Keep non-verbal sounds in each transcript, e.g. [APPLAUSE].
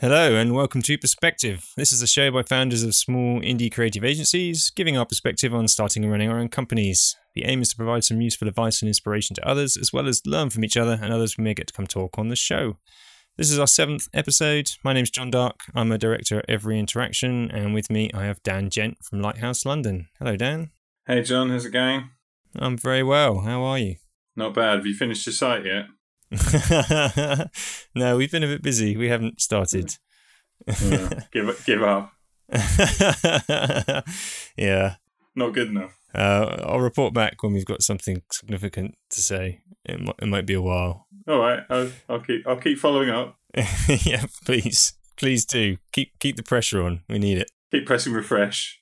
Hello and welcome to Perspective. This is a show by founders of small indie creative agencies, giving our perspective on starting and running our own companies. The aim is to provide some useful advice and inspiration to others, as well as learn from each other and others we may get to come talk on the show. This is our seventh episode. My name's John Dark. I'm a director at Every Interaction, and with me I have Dan Gent from Lighthouse London. Hello, Dan. Hey, John. How's it going? I'm very well. How are you? Not bad. Have you finished your site yet? [LAUGHS] no, we've been a bit busy. We haven't started. Yeah. give give up. [LAUGHS] yeah. Not good enough. Uh, I'll report back when we've got something significant to say. It might, it might be a while. All right. I'll, I'll keep I'll keep following up. [LAUGHS] yeah, please, please do keep keep the pressure on. We need it. Keep pressing refresh.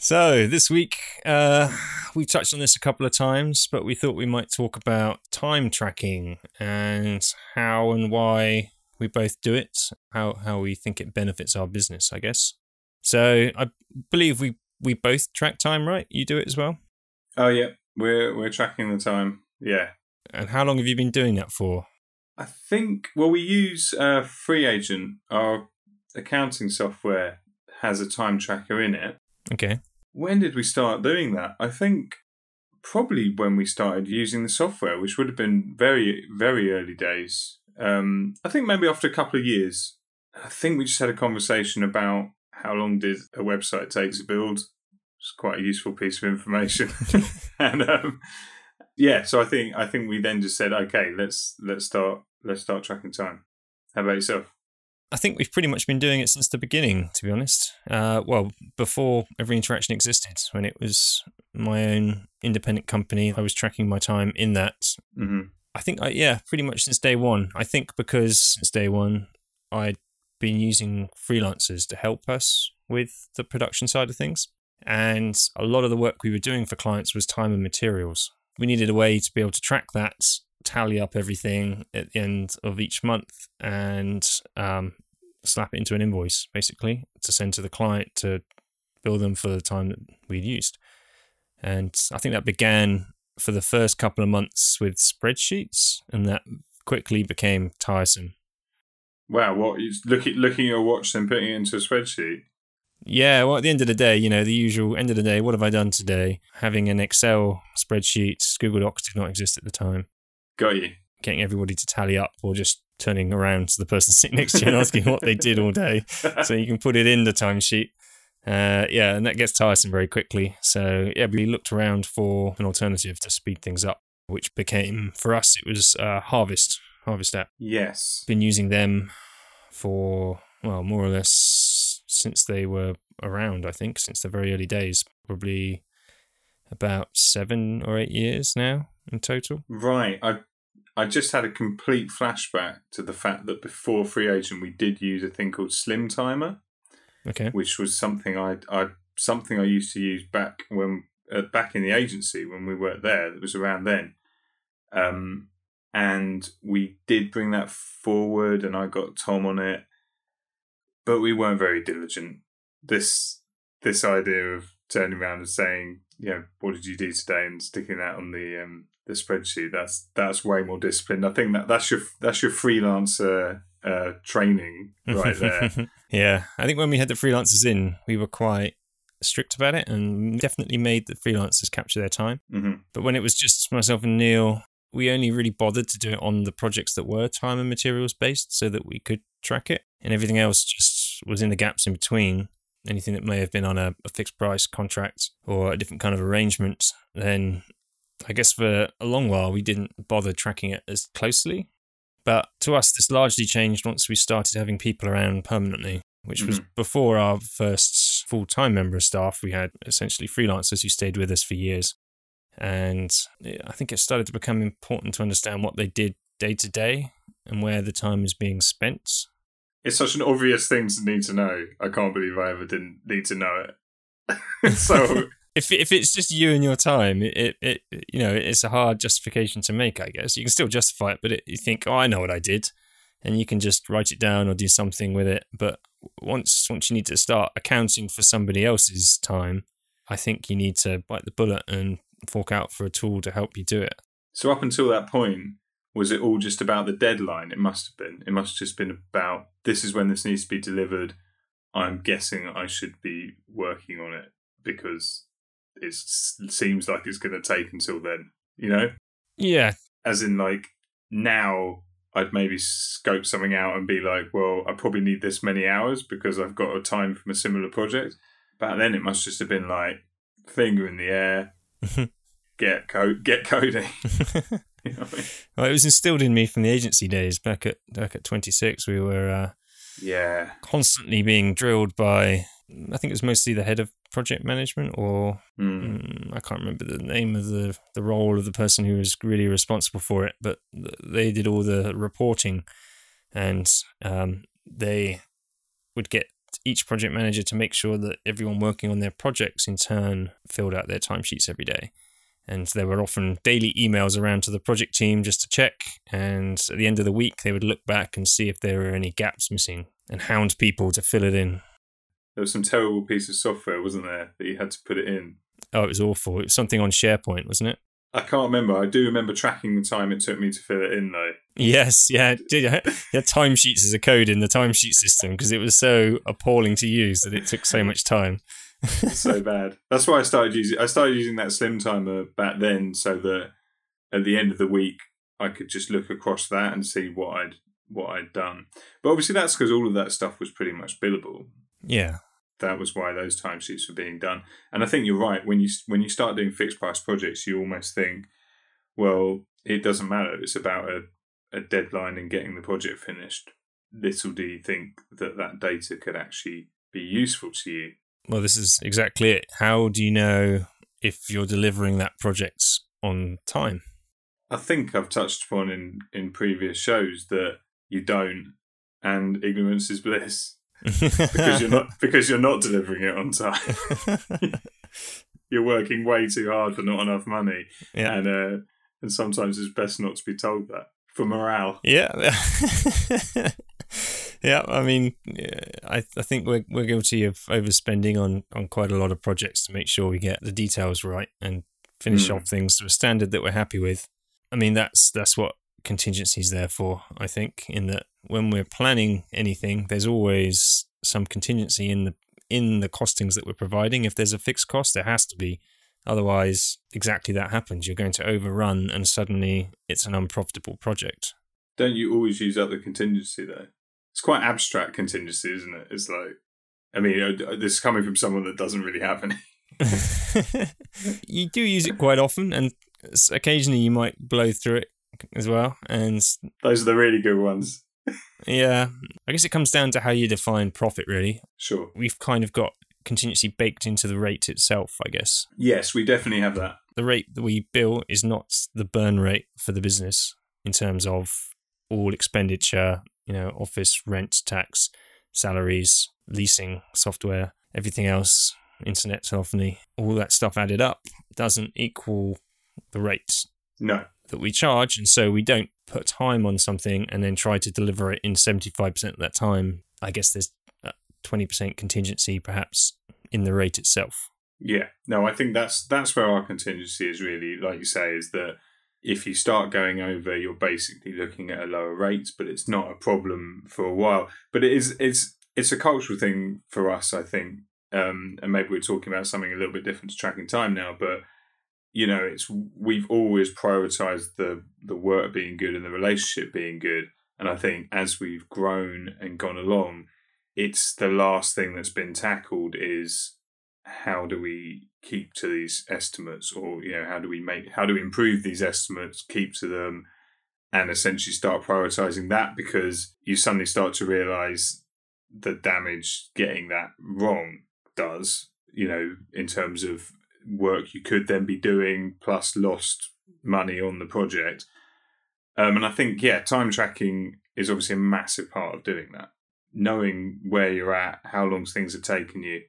So this week, uh, we touched on this a couple of times, but we thought we might talk about time tracking and how and why we both do it, how how we think it benefits our business, I guess. So I believe we we both track time, right? You do it as well. Oh yeah, we're we're tracking the time. Yeah. And how long have you been doing that for? I think well we use uh, FreeAgent. Our accounting software has a time tracker in it. Okay. When did we start doing that? I think probably when we started using the software, which would have been very, very early days. Um, I think maybe after a couple of years. I think we just had a conversation about how long did a website take to build. It's quite a useful piece of information, [LAUGHS] [LAUGHS] and um, yeah. So I think I think we then just said, okay, let's let's start let's start tracking time. How about yourself? I think we've pretty much been doing it since the beginning, to be honest. Uh, well, before every interaction existed, when it was my own independent company, I was tracking my time in that. Mm-hmm. I think, I, yeah, pretty much since day one. I think because since day one, I'd been using freelancers to help us with the production side of things. And a lot of the work we were doing for clients was time and materials. We needed a way to be able to track that tally up everything at the end of each month and um, slap it into an invoice basically to send to the client to bill them for the time that we'd used. And I think that began for the first couple of months with spreadsheets, and that quickly became tiresome. Wow, what you looking looking at your watch and putting it into a spreadsheet? Yeah, well, at the end of the day, you know, the usual end of the day, what have I done today? Having an Excel spreadsheet, Google Docs did not exist at the time Got you. getting everybody to tally up or just turning around to the person [LAUGHS] sitting next to you and asking what they did all day [LAUGHS] so you can put it in the timesheet. Uh, yeah, and that gets tiresome very quickly. So, yeah, we looked around for an alternative to speed things up, which became, for us, it was uh, Harvest, Harvest app. Yes. Been using them for, well, more or less since they were around, I think, since the very early days, probably about seven or eight years now in total. Right. I I just had a complete flashback to the fact that before FreeAgent we did use a thing called Slim Timer, Okay. which was something I I something I used to use back when uh, back in the agency when we worked there. It was around then. Um and we did bring that forward and I got Tom on it. But we weren't very diligent. This this idea of turning around and saying, you know, what did you do today and sticking that on the um the spreadsheet, that's that's way more disciplined. I think that that's your that's your freelancer uh training [LAUGHS] right there. yeah, I think when we had the freelancers in, we were quite strict about it and definitely made the freelancers capture their time. hmm But when it was just myself and Neil, we only really bothered to do it on the projects that were time and materials based so that we could track it. And everything else just was in the gaps in between. Anything that may have been on a, a fixed price contract or a different kind of arrangement, then I guess for a long while we didn't bother tracking it as closely. But to us, this largely changed once we started having people around permanently, which was Mhm. before our first full time member of staff. We had essentially freelancers who stayed with us for years. And I think it started to become important to understand what they did day to day and where the time is being spent. It's such an obvious thing to need to know. I can't believe I ever didn't need to know it. [LAUGHS] so [LAUGHS] If if it's just you and your time, it, it, it you know it's a hard justification to make. I guess you can still justify it, but it, you think, oh, I know what I did, and you can just write it down or do something with it. But once once you need to start accounting for somebody else's time, I think you need to bite the bullet and fork out for a tool to help you do it. so up until that point, was it all just about the deadline? It must have been. It must have just been about this is when this needs to be delivered. I'm guessing I should be working on it because it seems like it's going to take until then. You know? Yeah. As in, like now, I'd maybe scope something out and be like, well, I probably need this many hours because I've got a time from a similar project. Back then, it must just have been like finger in the air, [LAUGHS] get code, get coding. [LAUGHS] you know I mean? Well, it was instilled in me from the agency days back at back at 26. We were uh, yeah constantly being drilled by I think it was mostly the head of project management, or mm. I can't remember the name of the the role of the person who was really responsible for it, but they did all the reporting, and um, they would get each project manager to make sure that everyone working on their projects in turn filled out their timesheets every day. And there were often daily emails around to the project team just to check. And at the end of the week, they would look back and see if there were any gaps missing and hound people to fill it in there was some terrible piece of software, wasn't there, that you had to put it in? Oh, it was awful. It was something on SharePoint, wasn't it? I can't remember. I do remember tracking the time it took me to fill it in, though. Yes, yeah. Did [LAUGHS] you had timesheets as a code in the timesheet system because it was so appalling to use that it took so much time. [LAUGHS] so bad. That's why I started using. I started using that slim timer back then, so that at the end of the week I could just look across that and see what I'd what I'd done. But obviously, that's because all of that stuff was pretty much billable. Yeah that was why those timesheets were being done. And I think you're right. When you when you start doing fixed price projects, you almost think, well, it doesn't matter. It's about a, a deadline and getting the project finished. Little do you think that that data could actually be useful to you. Well, this is exactly it. How do you know if you're delivering that project on time? I think I've touched upon in in previous shows that you don't, and ignorance is bliss because you're not [LAUGHS] because you're not delivering it on time. [LAUGHS] you're working way too hard for not enough money, yeah. and uh, and sometimes it's best not to be told that for morale. Yeah, [LAUGHS] yeah. I mean, I I think we're we're guilty of overspending on on quite a lot of projects to make sure we get the details right and finish mm. off things to a standard that we're happy with. I mean, that's that's what contingencies there for. I think in that when we're planning anything, there's always some contingency in the in the costings that we're providing. If there's a fixed cost, there has to be. Otherwise, exactly that happens. You're going to overrun, and suddenly it's an unprofitable project. Don't you always use up the contingency though? It's quite abstract contingency, isn't it? It's like, I mean, uh, this is coming from someone that doesn't really have any. [LAUGHS] you do use it quite often, and occasionally you might blow through it as well. And those are the really good ones. yeah, I guess it comes down to how you define profit, really. Sure. We've kind of got contingency baked into the rate itself, I guess. Yes, we definitely have that. The rate that we bill is not the burn rate for the business in terms of all expenditure, you know, office, rent, tax, salaries, leasing, software, everything else, internet telephony, all that stuff added up doesn't equal the rate. No that we charge. And so we don't put time on something and then try to deliver it in 75% of that time. I guess there's 20% contingency perhaps in the rate itself. Yeah. No, I think that's that's where our contingency is really, like you say, is that if you start going over, you're basically looking at a lower rate, but it's not a problem for a while. But it is it's it's a cultural thing for us, I think. Um, and maybe we're talking about something a little bit different to tracking time now, but you know, it's we've always prioritized the the work being good and the relationship being good. And I think as we've grown and gone along, it's the last thing that's been tackled is how do we keep to these estimates or you know how do we make how do we improve these estimates keep to them and essentially start prioritizing that because you suddenly start to realize the damage getting that wrong does you know in terms of work you could then be doing plus lost money on the project. Um, and I think, yeah, time tracking is obviously a massive part of doing that. Knowing where you're at, how long things are taking you.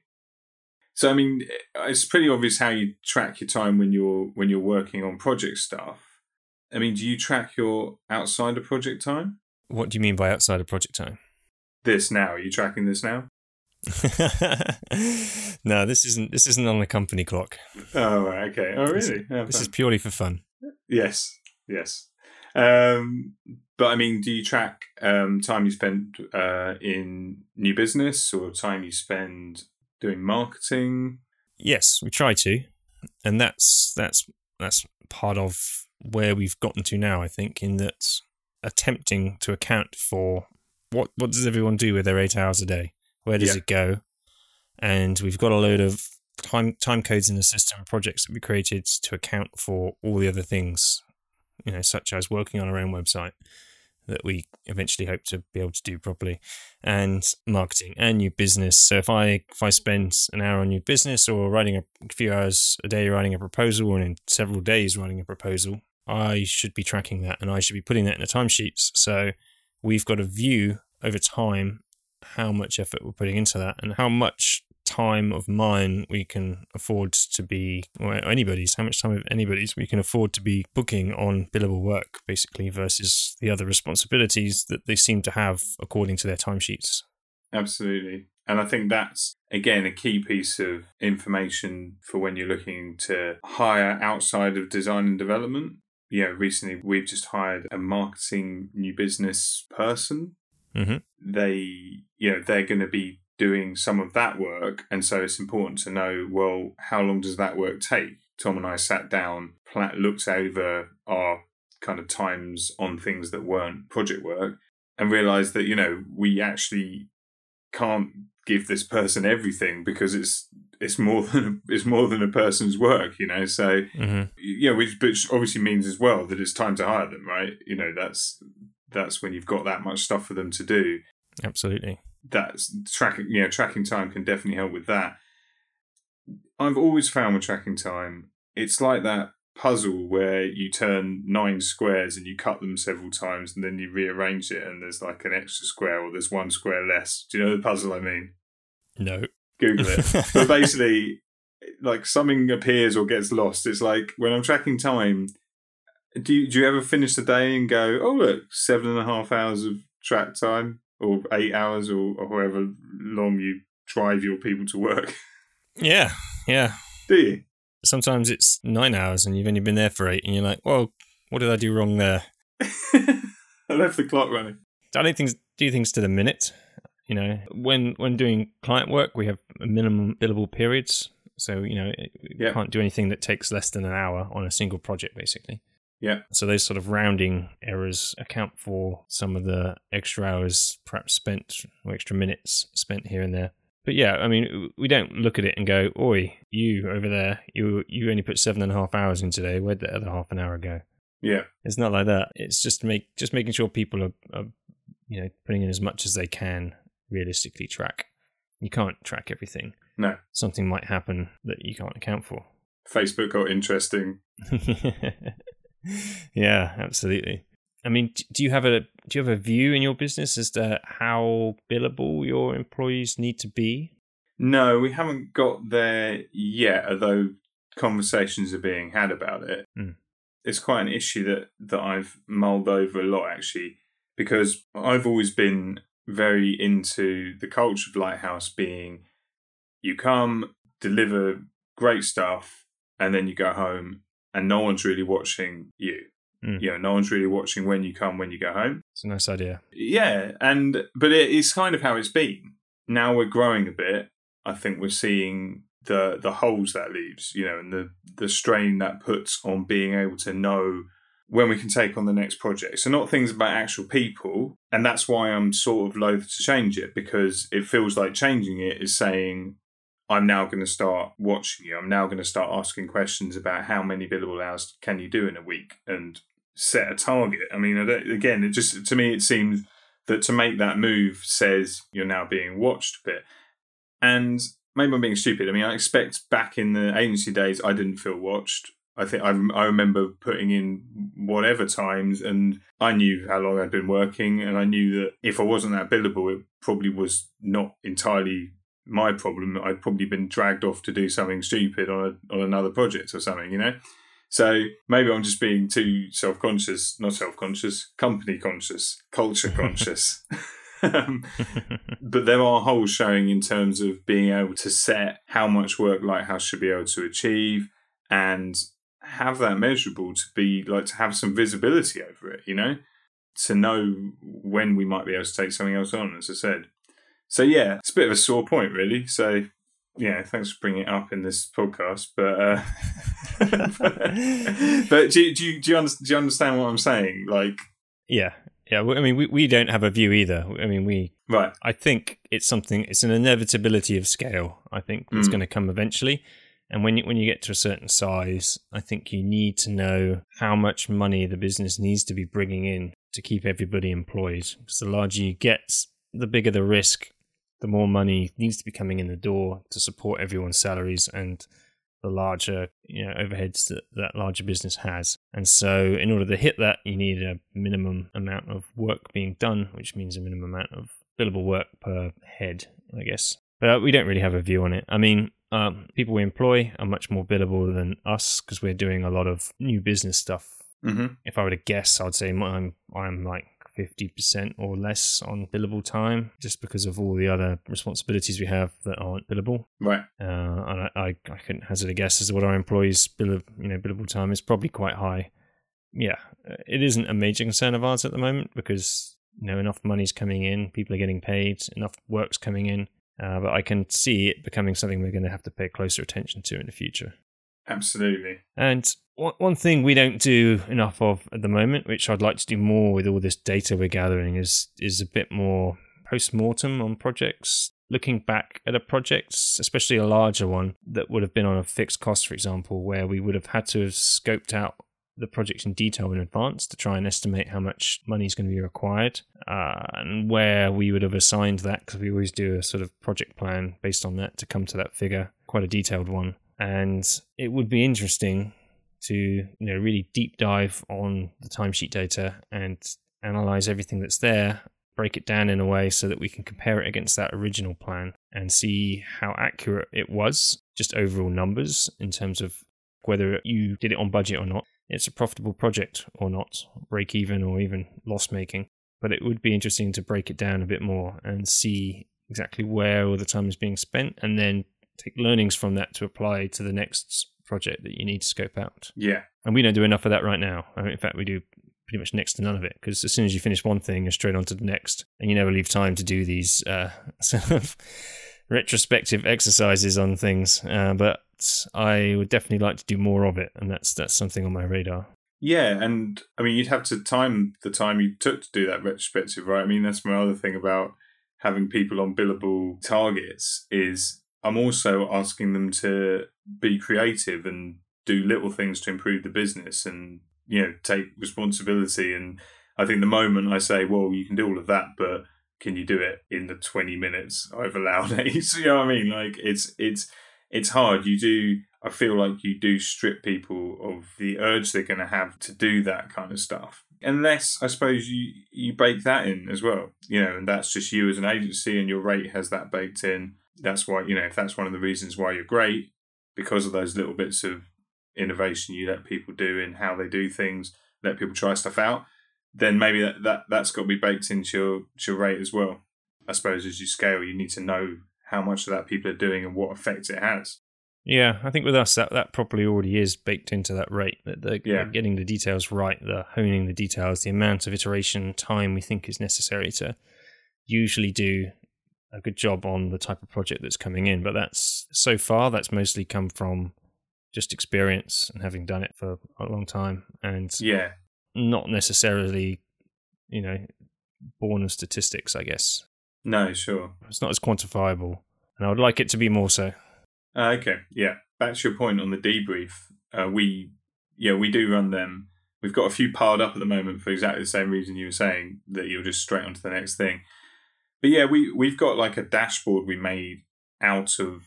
So I mean, it's pretty obvious how you track your time when you're when you're working on project stuff. I mean, do you track your outside of project time? What do you mean by outside of project time? This now. Are you tracking this now? [LAUGHS] no, this isn't. This isn't on the company clock. Oh, okay. Oh, really? This, this is purely for fun. Yes, yes. um, but I mean, do you track um, time you spend uh, in new business or time you spend doing marketing? Yes, we try to, and that's that's that's part of where we've gotten to now. I think in that attempting to account for what what does everyone do with their eight hours a day? Where does Yeah. it go? And we've got a load of time time codes in the system, projects that we created to account for all the other things, you know, such as working on our own website that we eventually hope to be able to do properly, and marketing and new business. So if I if I spend an hour on new business or writing a few hours a day writing a proposal and in several days writing a proposal, I should be tracking that and I should be putting that in the timesheets. So we've got a view over time how much effort we're putting into that and how much time of mine we can afford to be or anybody's how much time of anybody's we can afford to be booking on billable work basically versus the other responsibilities that they seem to have according to their timesheets Absolutely. And I think that's, again, a key piece of information for when you're looking to hire outside of design and development. You know, recently we've just hired a marketing new business person. mm-hmm. They, you know, they're going to be doing some of that work. And so it's important to know, well, how long does that work take? Tom and I sat down, looked over our kind of times on things that weren't project work and realized that, you know, we actually can't give this person everything because it's it's more [LAUGHS] than it's more than a person's work, you know. So Mm-hmm. yeah, which which obviously means as well that it's time to hire them, right? You know, that's that's when you've got that much stuff for them to do. absolutely That's tracking, you know, tracking time can definitely help with that. I've always found with tracking time, it's like that puzzle where you turn nine squares and you cut them several times and then you rearrange it and there's like an extra square or there's one square less. Do you know the puzzle I mean? no Google it. [LAUGHS] but basically, like something appears or gets lost. It's like when I'm tracking time. Do you, do you ever finish the day and go, oh look, seven and a half hours of track time, or eight hours, or, or however long you drive your people to work? [LAUGHS] yeah yeah do you? sometimes it's nine hours and you've only been there for eight and you're like well what did i do wrong there [LAUGHS] I left the clock running. I don't things do things to the minute. You know, when when doing client work, we have minimum billable periods. So you know, it- we Yeah. can't do anything that takes less than an hour on a single project, basically. Yeah. So those sort of rounding errors account for some of the extra hours perhaps spent or extra minutes spent here and there. But yeah, I mean, we don't look at it and go, "Oi, you over there, you you only put seven and a half hours in today. Where'd the other half an hour go?" Yeah. It's not like that. It's just make just making sure people are, are you know putting in as much as they can realistically track. You can't track everything. No. Something might happen that you can't account for. Facebook got interesting. [LAUGHS] yeah, absolutely. I mean, do you have a do you have a view in your business as to how billable your employees need to be? No, we haven't got there yet, although conversations are being had about it. Mm. It's quite an issue that, that I've mulled over a lot, actually, because I've always been very into the culture of Lighthouse being you come, deliver great stuff, and then you go home, and no one's really watching you. Mm. You know, no one's really watching when you come, when you go home. It's a nice idea. Yeah, and but it, it's kind of how it's been. Now we're growing a bit. I think we're seeing the the holes that leaves, you know, and the the strain that puts on being able to know when we can take on the next project. So not things about actual people, and that's why I'm sort of loath to change it because it feels like changing it is saying I'm now going to start watching you. I'm now going to start asking questions about how many billable hours can you do in a week and set a target. I mean, again, it just to me it seems that to make that move says you're now being watched a bit. And maybe I'm being stupid. I mean, I expect back in the agency days, I didn't feel watched. I think I, I remember putting in whatever times, and I knew how long I'd been working, and I knew that if I wasn't that billable, it probably was not entirely my problem. I'd probably been dragged off to do something stupid on a, on another project or something, you know. So maybe I'm just being too self conscious, not self conscious, company conscious, culture conscious. [LAUGHS] [LAUGHS] Um, but there are holes showing in terms of being able to set how much work Lighthouse should be able to achieve and have that measurable to be like to have some visibility over it, you know, to know when we might be able to take something else on, as I said. So yeah, it's a bit of a sore point, really. So yeah, thanks for bringing it up in this podcast. But uh, [LAUGHS] but, do, do you do you, under, do you understand what I'm saying? Like, yeah, yeah. I mean, we, we don't have a view either. I mean, we right. I think it's something. It's an inevitability of scale. I think it's Mm. going to come eventually. And when you, when you get to a certain size, I think you need to know how much money the business needs to be bringing in to keep everybody employed. Because the larger you get, the bigger the risk, the more money needs to be coming in the door to support everyone's salaries and the larger you know overheads that that larger business has. And so, in order to hit that, you need a minimum amount of work being done, which means a minimum amount of billable work per head, I guess. But we don't really have a view on it. I mean, um, people we employ are much more billable than us because we're doing a lot of new business stuff. hmm If I were to guess, I'd say I'm I'm like fifty percent or less on billable time, just because of all the other responsibilities we have that aren't billable. Right. Uh, and I, I, I couldn't hazard a guess as to what our employees' bill of, you know billable time is probably quite high. Yeah, uh, it isn't a major concern of ours at the moment because you know enough money's coming in, people are getting paid, enough work's coming in. Uh, but I can see it becoming something we're going to have to pay closer attention to in the future. Absolutely. And one thing we don't do enough of at the moment, which I'd like to do more with all this data we're gathering, is is a bit more post mortem on projects. Looking back at a project, especially a larger one that would have been on a fixed cost, for example, where we would have had to have scoped out the project in detail in advance to try and estimate how much money is going to be required, uh, and where we would have assigned that because we always do a sort of project plan based on that to come to that figure, quite a detailed one. And it would be interesting to you know really deep dive on the timesheet data and analyze everything that's there break it down in a way so that we can compare it against that original plan and see how accurate it was just overall numbers in terms of whether you did it on budget or not it's a profitable project or not break even or even loss making. But it would be interesting to break it down a bit more and see exactly where all the time is being spent and then take learnings from that to apply to the next project that you need to scope out. Yeah. And we don't do enough of that right now. I mean, in fact, we do pretty much next to none of it because as soon as you finish one thing, you're straight on to the next, and you never leave time to do these uh, [LAUGHS] sort of retrospective exercises on things. Uh, but I would definitely like to do more of it, and that's that's something on my radar. Yeah, and I mean, you'd have to time the time you took to do that retrospective, right? I mean, that's my other thing about having people on billable targets is I'm also asking them to be creative and do little things to improve the business and you know take responsibility. And I think the moment I say, well, you can do all of that, but can you do it in the 20 minutes I've allowed? [LAUGHS] you know what I mean? Like it's it's it's hard. You do. I feel like you do strip people of the urge they're going to have to do that kind of stuff. Unless I suppose you you bake that in as well, you know, and that's just you as an agency, and your rate has that baked in. That's why you know if that's one of the reasons why you're great because of those little bits of innovation you let people do in how they do things, let people try stuff out. Then maybe that, that that's got to be baked into your your rate as well. I suppose as you scale, you need to know how much of that people are doing and what effect it has. Yeah, I think with us that that probably already is baked into that rate. That the Yeah. getting the details right, the honing the details, the amount of iteration time we think is necessary to usually do a good job on the type of project that's coming in. But that's so far that's mostly come from just experience and having done it for a long time, and Yeah, not necessarily, you know, born of statistics. I guess no, sure. it's not as quantifiable, and I would like it to be more so. Uh, okay, yeah. Back to your point on the debrief. Uh, we, yeah, we do run them. We've got a few piled up at the moment for exactly the same reason you were saying that you're just straight on to the next thing. But yeah, we we've got like a dashboard we made out of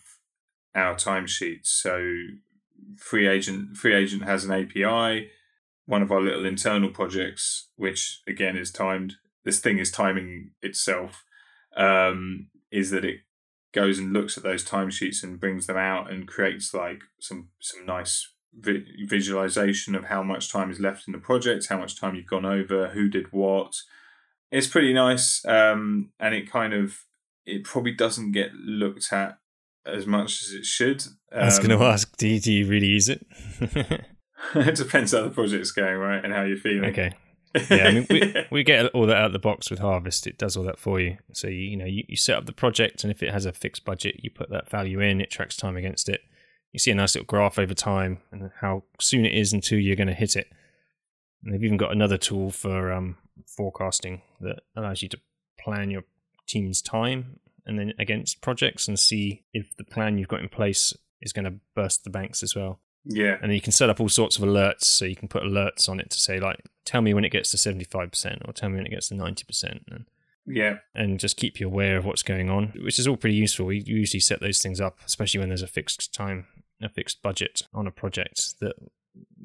our timesheets. So FreeAgent free agent has an API. One of our little internal projects, which again is timed. This thing is timing itself. Um, is that it goes and looks at those timesheets and brings them out and creates like some some nice vi- visualization of how much time is left in the project, how much time you've gone over, who did what. It's pretty nice, um, and it kind of it probably doesn't get looked at as much as it should. I was going Um, to ask, do you, do you really use it? [LAUGHS] [LAUGHS] it depends how the project's going, right, and how you're feeling. Okay. Yeah, I mean, we, [LAUGHS] we get all that out of the box with Harvest. It does all that for you. So, you, you know, you, you set up the project, and if it has a fixed budget, you put that value in, it tracks time against it. You see a nice little graph over time and how soon it is until you're going to hit it. And they've even got another tool for um, forecasting that allows you to plan your team's time and then against projects and see if the plan you've got in place is going to burst the banks as well. Yeah. And you can set up all sorts of alerts. So you can put alerts on it to say, like, tell me when it gets to 75% or tell me when it gets to 90%. And, Yeah. and just keep you aware of what's going on, which is all pretty useful. We usually set those things up, especially when there's a fixed time, a fixed budget on a project that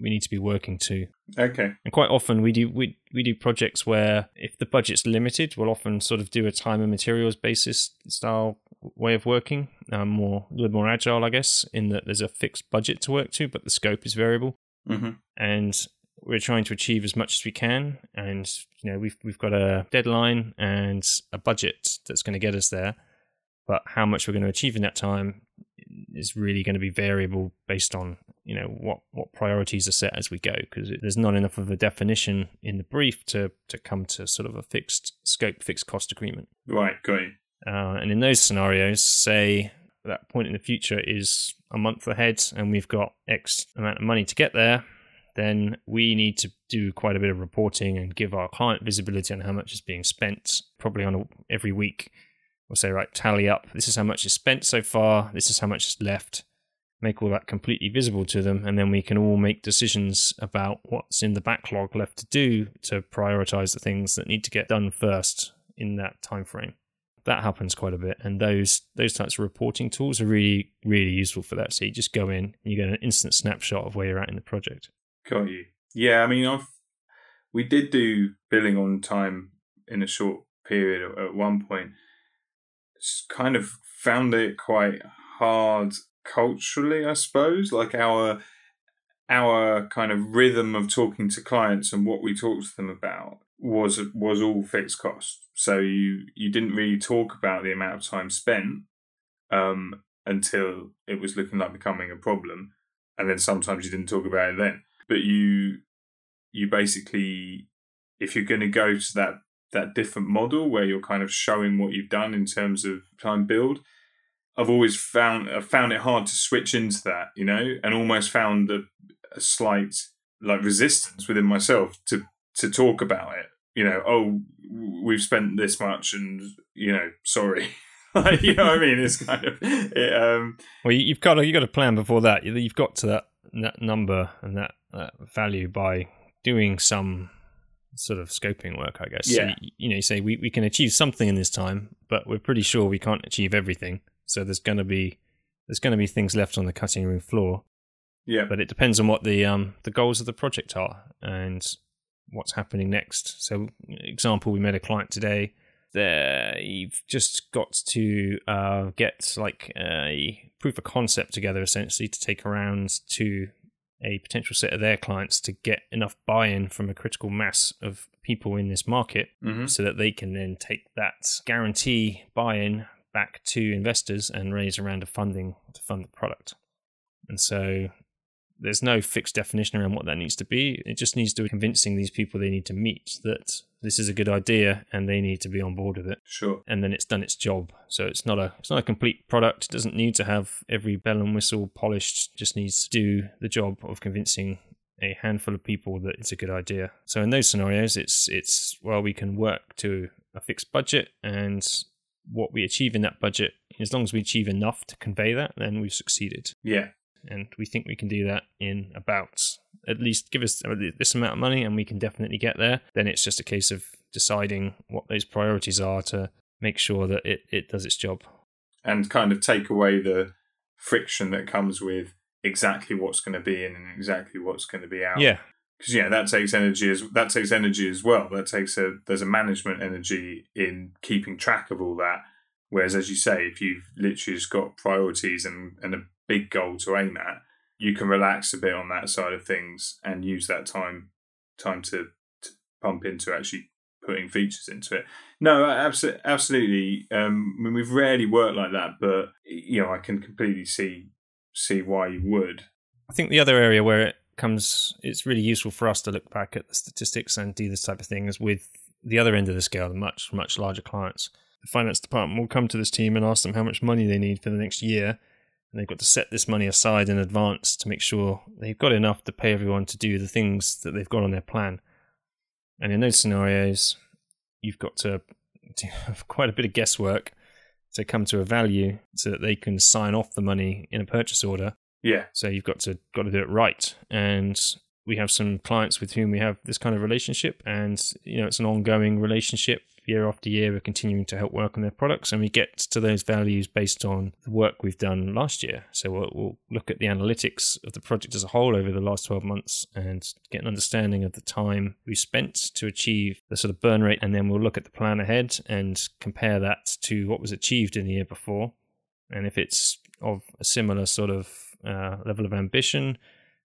we need to be working to. Okay. And quite often we do we we do projects where if the budget's limited, we'll often sort of do a time and materials basis style way of working, um, more a little more agile, I guess, in that there's a fixed budget to work to, but the scope is variable, hmm and we're trying to achieve as much as we can. And you know we've we've got a deadline and a budget that's going to get us there, but how much we're going to achieve in that time is really going to be variable based on you know what what priorities are set as we go because there's not enough of a definition in the brief to to come to sort of a fixed scope fixed cost agreement Right. Got you. uh, and in those scenarios say that point in the future is a month ahead and we've got x amount of money to get there then we need to do quite a bit of reporting and give our client visibility on how much is being spent probably on a, every week we'll say right tally up. This is how much is spent so far. This is how much is left. Make all that completely visible to them and then we can all make decisions about what's in the backlog left to do to prioritize the things that need to get done first in that time frame that happens quite a bit and those those types of reporting tools are really really useful for that. So you just go in and you get an instant snapshot of where you're at in the project. Got you. Yeah, I mean, I've we did do billing on time in a short period at, at one point. Kind of found it quite hard culturally, I suppose. Like our our kind of rhythm of talking to clients and what we talked to them about was was all fixed cost. So you you didn't really talk about the amount of time spent um, until it was looking like becoming a problem, and then sometimes you didn't talk about it then but you you basically if you're going to go to that that different model where you're kind of showing what you've done in terms of time build i've always found I've found it hard to switch into that you know and almost found a, a slight like resistance within myself to to talk about it you know oh we've spent this much and you know sorry. [LAUGHS] Like, you know what i mean? It's kind of it, um well you- you've got you've got a plan before that. You- you've got to that, that number and that, that value by doing some sort of scoping work i guess Yeah. you, you know you say we, we can achieve something in this time but we're pretty sure we can't achieve everything so there's going to be there's going to be things left on the cutting room floor yeah but it depends on what the um the goals of the project are and what's happening next. So, example, we met a client today. They've just got to uh, get like a proof of concept together, essentially, to take around to a potential set of their clients to get enough buy-in from a critical mass of people in this market, hmm so that they can then take that guarantee buy-in back to investors and raise a round of funding to fund the product. And so there's no fixed definition around what that needs to be. It just needs to be convincing these people they need to meet that this is a good idea and they need to be on board with it. sure And then it's done its job. So it's not a it's not a complete product. It doesn't need to have every bell and whistle polished. It just needs to do the job of convincing a handful of people that it's a good idea. So in those scenarios, it's it's well we can work to a fixed budget and what we achieve in that budget. As long as we achieve enough to convey that, then we've succeeded yeah and we think we can do that in about at least give us uh, this amount of money and we can definitely get there then it's just a case of deciding what those priorities are to make sure that it, it does its job and kind of take away the friction that comes with exactly what's going to be in and exactly what's going to be out. yeah because yeah, that takes energy as that takes energy as well. That takes a there's a management energy in keeping track of all that. Whereas, as you say, if you've literally just got priorities and and a big goal to aim at, you can relax a bit on that side of things and use that time time to, to pump into actually putting features into it. No, absolutely, absolutely. Um, I mean, we've rarely worked like that, but you know, I can completely see see why you would. i think the other area where it comes it's really useful for us to look back at the statistics and do this type of things with the other end of the scale, the much much larger clients. The finance department will come to this team and ask them how much money they need for the next year, and they've got to set this money aside in advance to make sure they've got enough to pay everyone to do the things that they've got on their plan. And in those scenarios, you've got to [LAUGHS] do quite a bit of guesswork to come to a value so that they can sign off the money in a purchase order. Yeah. So you've got to got to do it right. And we have some clients with whom we have this kind of relationship and you know it's an ongoing relationship year after year, we're continuing to help work on their products, and we get to those values based on the work we've done last year. So we'll, we'll look at the analytics of the project as a whole over the last 12 months and get an understanding of the time we spent to achieve the sort of burn rate, and then we'll look at the plan ahead and compare that to what was achieved in the year before. And if it's of a similar sort of uh, level of ambition,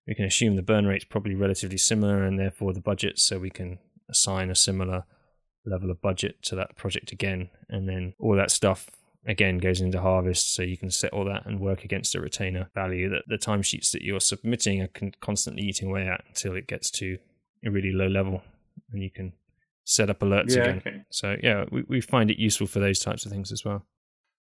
we can assume the burn rate's probably relatively similar and therefore the budget so we can assign a similar level of budget to that project again. And then all that stuff again goes into harvest. So you can set all that and work against a retainer value that the timesheets that you're submitting are con- constantly eating away at until it gets to a really low level and you can set up alerts Yeah, again. okay. So yeah, we, we find it useful for those types of things as well.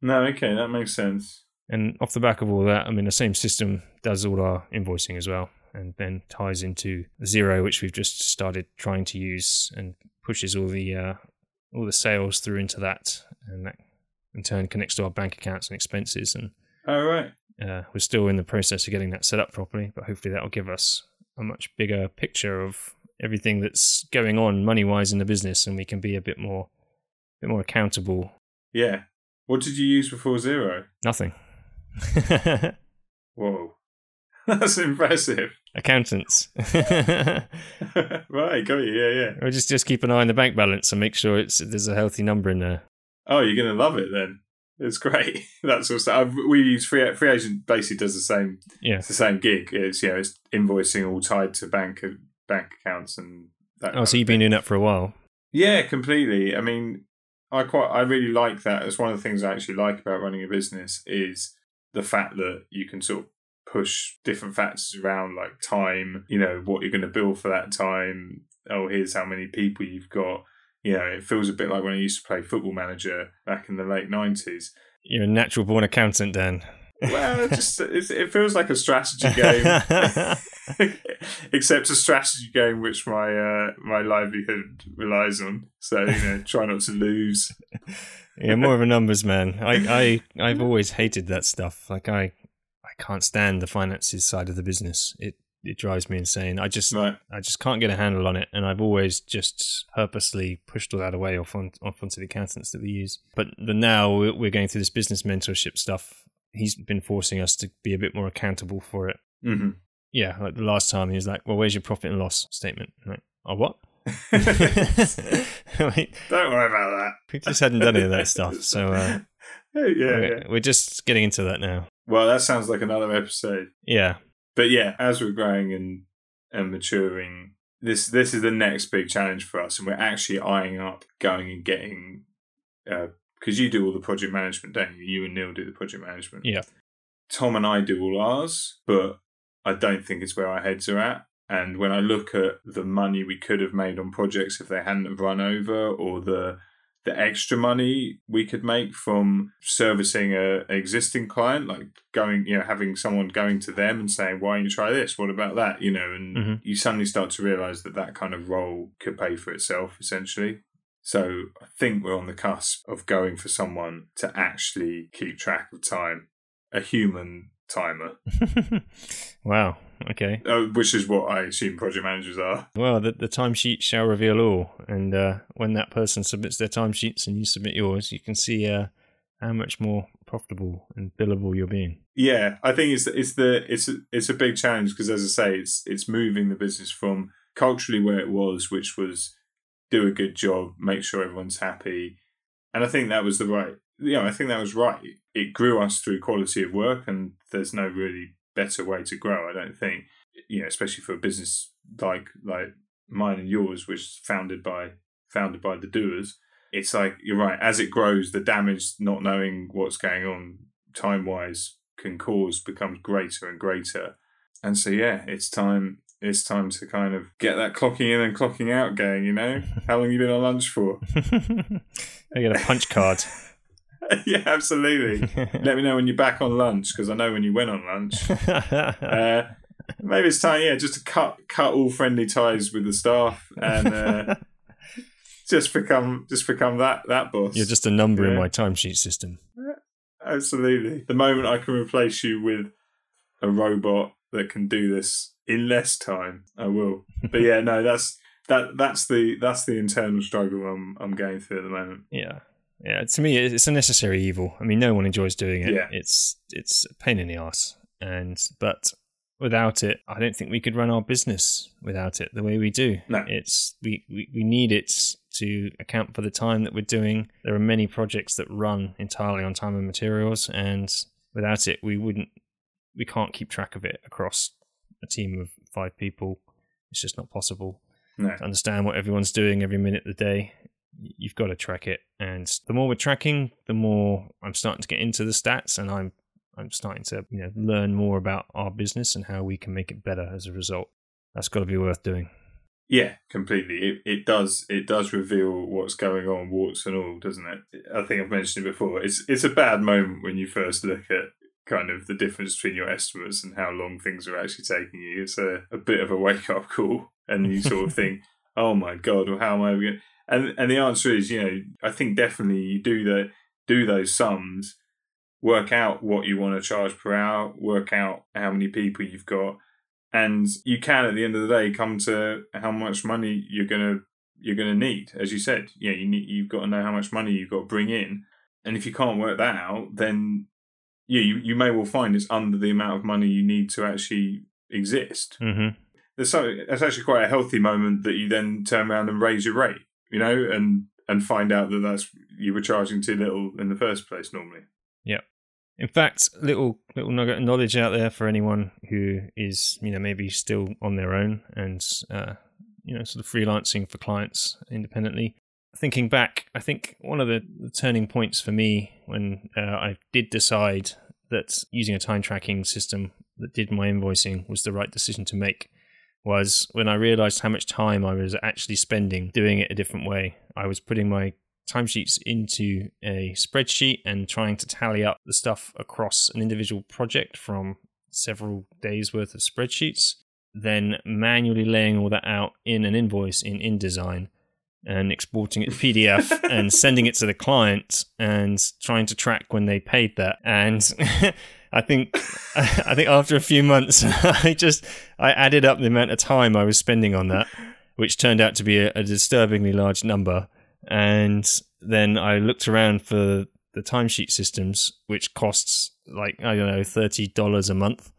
No, okay, that makes sense. And off the back of all that, I mean, the same system does all our invoicing as well, and then ties into Xero, which we've just started trying to use, and pushes all the uh, all the sales through into that, and that in turn connects to our bank accounts and expenses. And All right. uh, we're still in the process of getting that set up properly, but hopefully that will give us a much bigger picture of everything that's going on money wise in the business, and we can be a bit more, bit more accountable. Yeah. What did you use before Xero? Nothing. [LAUGHS] Whoa. [LAUGHS] That's impressive. Accountants. [LAUGHS] [LAUGHS] right, got you. Yeah, yeah. Or just just keep an eye on the bank balance and make sure it's there's a healthy number in there. Oh, you're going to love it then. It's great. [LAUGHS] That's all. I've, we use free free agent. Basically, does the same. Yeah. It's the same gig. It's you know, it's invoicing all tied to bank uh, bank accounts and that. Oh, so of you've been doing that for a while. Yeah, completely. I mean, I quite, I really like that. It's one of the things I actually like about running a business is the fact that you can sort of push different factors around, like time. You know, what you're going to bill for that time. Oh, here's how many people you've got. You know, it feels a bit like when I used to play Football Manager back in the late nineties. You're a natural born accountant, Dan. Well, it just [LAUGHS] it feels like a strategy game. [LAUGHS] except a strategy game which my uh, my livelihood relies on. So you know, try not to lose. [LAUGHS] yeah, more of a numbers man. I, I I've always hated that stuff. Like I I can't stand the finances side of the business. It it drives me insane. I just Right. I just can't get a handle on it, and I've always just purposely pushed all that away off on off onto the accountants that we use. But the now we're going through this business mentorship stuff. He's been forcing us to be a bit more accountable for it. hmm Yeah, like the last time he was like, "Well, where's your profit and loss statement?" I'm like, "Oh, what?" [LAUGHS] [LAUGHS] Wait, Don't worry about that. we just hadn't done any of that stuff, so uh, yeah, yeah, we're, yeah. we're just getting into that now. Well, that sounds like another episode. Yeah, But yeah, as we're growing and and maturing, this this is the next big challenge for us, and we're actually eyeing up going and getting uh, because you do all the project management, don't you? You and Neil do the project management. Yeah. Tom and I do all ours, but I don't think it's where our heads are at. And when I look at the money we could have made on projects if they hadn't have run over, or the the extra money we could make from servicing a, existing client, like going, you know, having someone going to them and saying, "Why don't you try this? What about that?" You know, and Mhm. you suddenly start to realize that that kind of role could pay for itself, essentially. So I think we're on the cusp of going for someone to actually keep track of time, a human timer, [LAUGHS] wow. Okay. uh, which is what I assume project managers are. Well, the, the timesheet shall reveal all, and uh, when that person submits their timesheets and you submit yours, you can see uh, how much more profitable and billable you're being. Yeah, I think it's it's the it's it's a big challenge because, as I say, it's it's moving the business from culturally where it was, which was do a good job, make sure everyone's happy, and I think that was the right. You know, I think that was right. It grew us through quality of work, and there's no really better way to grow. I don't think, you know, especially for a business like like mine and yours, which is founded by founded by the doers. It's like you're right. As it grows, the damage, not knowing what's going on time wise, can cause becomes greater and greater. And so, yeah, it's time. it's time to kind of get that clocking in and clocking out going. You know, how long you been on lunch for? [LAUGHS] I get a punch card. [LAUGHS] [LAUGHS] yeah, absolutely. Let me know when you're back on lunch because I know when you went on lunch. [LAUGHS] Uh, maybe it's time, yeah, just to cut cut all friendly ties with the staff and uh, [LAUGHS] just become just become that that boss. You're just a number in my timesheet system. Absolutely. The moment I can replace you with a robot that can do this in less time, I will. But yeah, no, that's that that's the that's the internal struggle I'm I'm going through at the moment. Yeah. Yeah, to me, it's a necessary evil. I mean, no one enjoys doing it. Yeah. It's it's a pain in the ass, and but without it, I don't think we could run our business without it the way we do. No. It's we, we we need it to account for the time that we're doing. There are many projects that run entirely on time and materials, and without it, we wouldn't we can't keep track of it across a team of five people. It's just not possible No. to understand what everyone's doing every minute of the day. You've got to track it, and the more we're tracking, the more I'm starting to get into the stats, and I'm I'm starting to you know learn more about our business and how we can make it better as a result. That's got to be worth doing. Yeah, completely. It it does it does reveal what's going on, warts and all, doesn't it? I think I've mentioned it before. It's it's a bad moment when you first look at kind of the difference between your estimates and how long things are actually taking you. It's a, a bit of a wake up call, and you sort of [LAUGHS] think, "Oh my god, well, how am I going?" And and the answer is, you know, I think definitely you do the do those sums, work out what you want to charge per hour, work out how many people you've got, and you can at the end of the day come to how much money you're gonna you're gonna need. As you said, yeah, you need you've got to know how much money you've got to bring in, and if you can't work that out, then yeah, you, you may well find it's under the amount of money you need to actually exist. Mm-hmm. There's so that's actually quite a healthy moment that you then turn around and raise your rate, you know, and and find out that that's you were charging too little in the first place normally. Yeah. In fact, little little nugget of knowledge out there for anyone who is you know maybe still on their own and uh, you know sort of freelancing for clients independently. Thinking back, I think one of the, the turning points for me when uh, I did decide that using a time tracking system that did my invoicing was the right decision to make was when I realized how much time I was actually spending doing it a different way. I was putting my timesheets into a spreadsheet and trying to tally up the stuff across an individual project from several days worth of spreadsheets, then manually laying all that out in an invoice in InDesign and exporting it to PDF [LAUGHS] and sending it to the client and trying to track when they paid that. And [LAUGHS] I think [LAUGHS] I think after a few months [LAUGHS] I just I added up the amount of time I was spending on that, which turned out to be a, a disturbingly large number. And then I looked around for the timesheet systems, which costs like I don't know thirty dollars a month,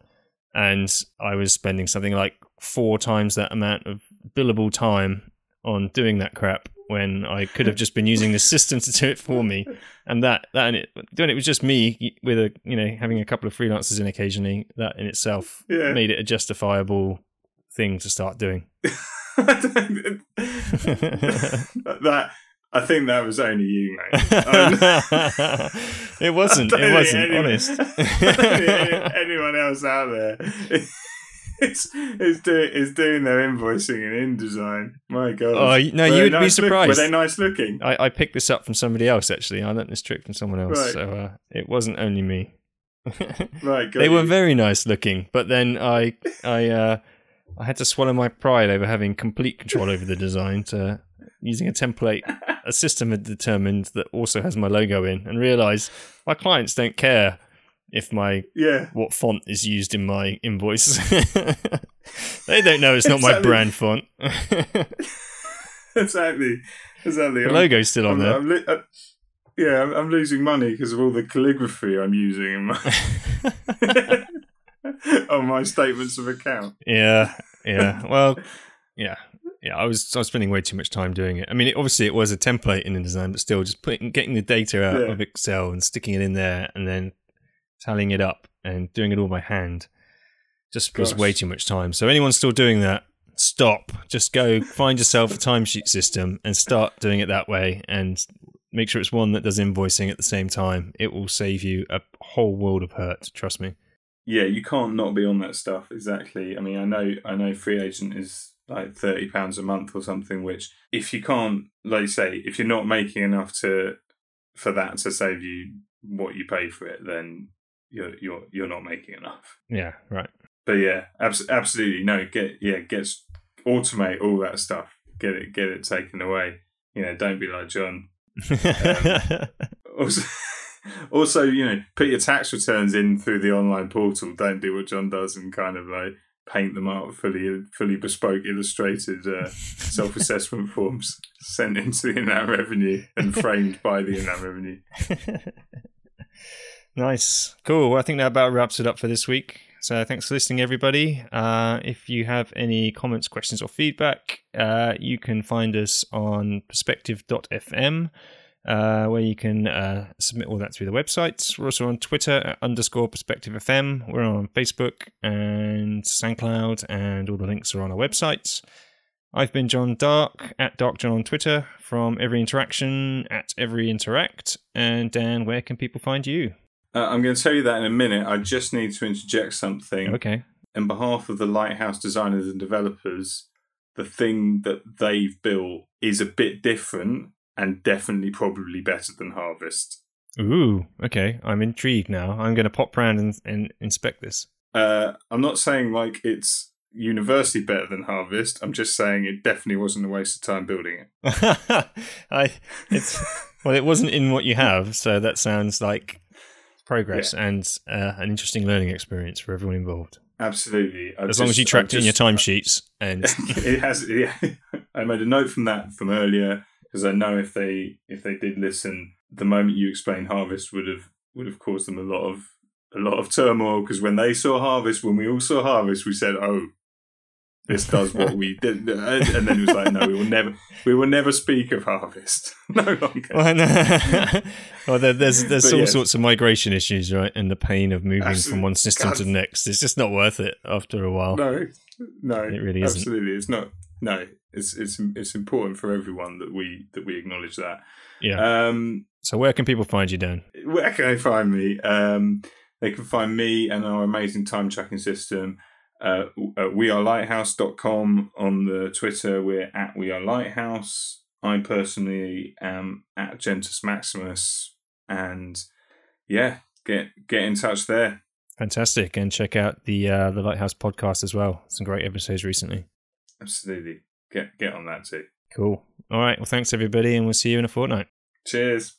and I was spending something like four times that amount of billable time on doing that crap when I could have just been using the system to do it for me. And that that and it doing it was just me with a you know having a couple of freelancers in occasionally. That in itself Yeah. made it a justifiable thing to start doing. [LAUGHS] that I think that was only you, mate. Um, [LAUGHS] it wasn't. It wasn't. anyone- honest. I don't think anyone else out there is, is, doing, is doing their invoicing in InDesign. My God. Oh, no, Were you would be nice look- surprised. were they nice looking? I, I picked this up from somebody else. Actually, I learnt this trick from someone else. Right. So uh, it wasn't only me. [LAUGHS] Right, they were very nice looking, but then I I uh, I had to swallow my pride over having complete control over the design to using a template a system had determined that also has my logo in and realize my clients don't care if my Yeah. what font is used in my invoice. [LAUGHS] they don't know it's not my brand font. [LAUGHS] [LAUGHS] Exactly. Exactly. the I'm- logo's still on I'm- there. I'm li- uh, yeah, I'm, I'm losing money because of all the calligraphy I'm using in my on my statements of account. Yeah, yeah. Well, yeah, yeah. I was I was spending way too much time doing it. I mean, it, obviously it was a template in InDesign, but still, just putting getting the data out Yeah. of Excel and sticking it in there, and then tallying it up and doing it all by hand, just was way too much time. So anyone still doing that, stop. Just go find yourself a timesheet system and start doing it that way, and make sure it's one that does invoicing at the same time. It will save you a whole world of hurt. Trust me. yeah, you can't not be on that stuff. Exactly. I mean, I know, I know, FreeAgent is like thirty pounds a month or something. Which, if you can't, like you say, if you're not making enough to for that to save you what you pay for it, then you're you're you're not making enough. Yeah, right. But yeah, abs- absolutely no. Get yeah, get automate all that stuff. Get it get it taken away. You know, don't be like John. [LAUGHS] Um, also, [LAUGHS] also, you know, put your tax returns in through the online portal. Don't do what John does and kind of like paint them out fully fully bespoke illustrated uh, [LAUGHS] self assessment forms sent into the Inland Revenue and framed by the Inland Revenue. Nice, cool. Well, I think that about wraps it up for this week. So thanks for listening, everybody. Uh, if you have any comments, questions, or feedback, uh, you can find us on perspective.fm. Uh, where you can uh, submit all that through the website. We're also on Twitter at underscore perspective FM. We're on Facebook and SoundCloud, and all the links are on our websites. I've been John Dark at Dark John on Twitter, from Every Interaction at Every Interact. And Dan, where can people find you? Uh, I'm going to tell you that in a minute. I just need to interject something. Okay. In behalf of the Lighthouse designers and developers, the thing that they've built is a bit different and definitely probably better than Harvest. Ooh, okay. I'm intrigued now. I'm going to pop around and, and inspect this. Uh, I'm not saying like it's universally better than Harvest. I'm just saying it definitely wasn't a waste of time building it. [LAUGHS] I, it's well, it wasn't in what you have, so that sounds like progress yeah. and uh, an interesting learning experience for everyone involved. Absolutely. I've as just, long as you tracked it in your timesheets and [LAUGHS] it has. Yeah, [LAUGHS] I made a note from that from earlier because I know if they if they did listen, the moment you explained harvest would have would have caused them a lot of a lot of turmoil because when they saw harvest, when we all saw harvest, we said, "Oh, this does what we [LAUGHS] did," and then it was like, "No, we will never, we will never speak of harvest [LAUGHS] no longer." Well, no. [LAUGHS] well there, there's there's all yes. sorts of migration issues, right, and the pain of moving from one system God. to the next. It's just not worth it after a while. No, no, it really isn't. Absolutely, it's not. No, it's it's it's important for everyone that we that we acknowledge that. Yeah. Um, so where can people find you, Dan? Where can they find me? Um, they can find me and our amazing time tracking system. Uh, at wearelighthouse.com on the Twitter, we're at We Are Lighthouse. I personally am at Gentus Maximus, and yeah, get get in touch there. Fantastic, and check out the uh, the Lighthouse podcast as well. Some great episodes recently. Absolutely get get on that too. Cool. All right. Well, thanks everybody, and we'll see you in a fortnight. Cheers.